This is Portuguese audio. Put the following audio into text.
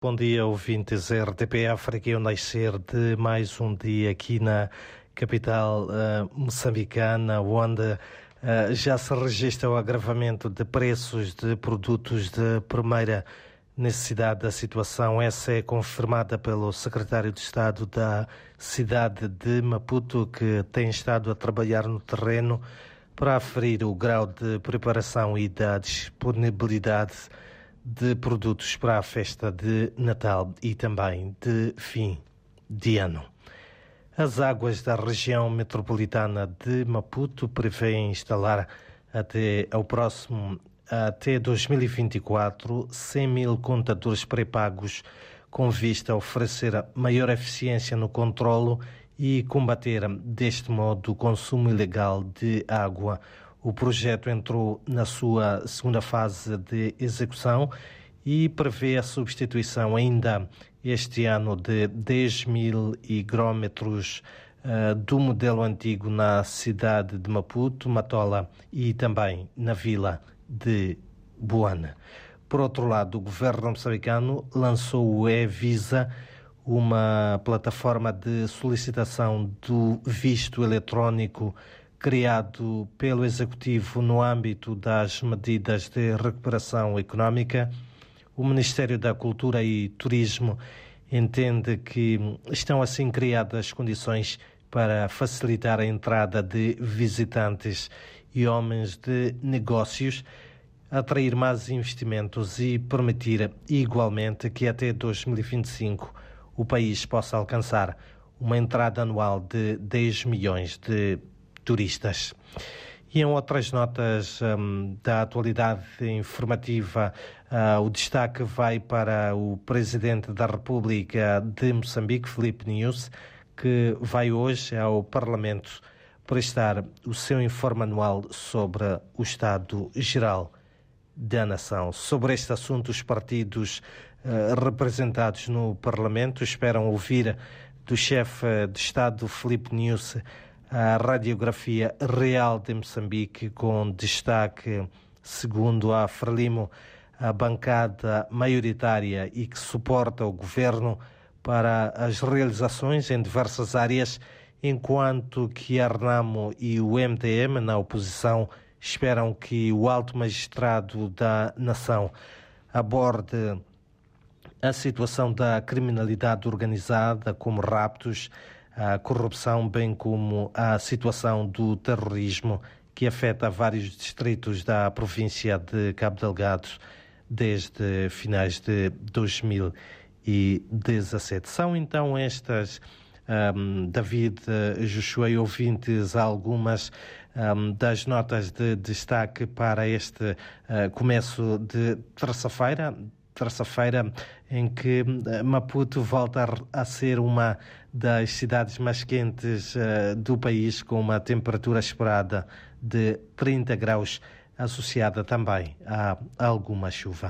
Bom dia, ouvintes RTP África. Eu nascer de mais um dia aqui na capital uh, moçambicana, onde uh, já se registra o agravamento de preços de produtos de primeira necessidade da situação. Essa é confirmada pelo secretário de Estado da cidade de Maputo, que tem estado a trabalhar no terreno para aferir o grau de preparação e da disponibilidade de produtos para a festa de Natal e também de fim de ano. As águas da região metropolitana de Maputo prevêem instalar até ao próximo até 2024 100 mil contadores pré-pagos com vista a oferecer maior eficiência no controlo e combater deste modo o consumo ilegal de água o projeto entrou na sua segunda fase de execução e prevê a substituição ainda este ano de 10 mil higrómetros uh, do modelo antigo na cidade de Maputo, Matola e também na vila de Boana. Por outro lado, o governo moçambicano lançou o e-Visa, uma plataforma de solicitação do visto eletrónico criado pelo Executivo no âmbito das medidas de recuperação económica, o Ministério da Cultura e Turismo entende que estão assim criadas condições para facilitar a entrada de visitantes e homens de negócios, atrair mais investimentos e permitir igualmente que até 2025 o país possa alcançar uma entrada anual de 10 milhões de turistas. E em outras notas um, da atualidade informativa, uh, o destaque vai para o Presidente da República de Moçambique, Felipe News, que vai hoje ao Parlamento prestar o seu informe anual sobre o Estado Geral da Nação. Sobre este assunto, os partidos uh, representados no Parlamento esperam ouvir do chefe de Estado, Felipe News, a radiografia real de Moçambique, com destaque, segundo a Frelimo, a bancada maioritária e que suporta o governo para as realizações em diversas áreas, enquanto que a Renamo e o MDM, na oposição, esperam que o alto magistrado da nação aborde a situação da criminalidade organizada, como raptos, a corrupção, bem como a situação do terrorismo que afeta vários distritos da província de Cabo Delgado desde finais de 2017. São então estas, um, David, Joshua e ouvintes, algumas um, das notas de destaque para este uh, começo de terça-feira, terça-feira, em que eh, Maputo volta a ser uma das cidades mais quentes uh, do país, com uma temperatura esperada de 30 graus, associada também a alguma chuva.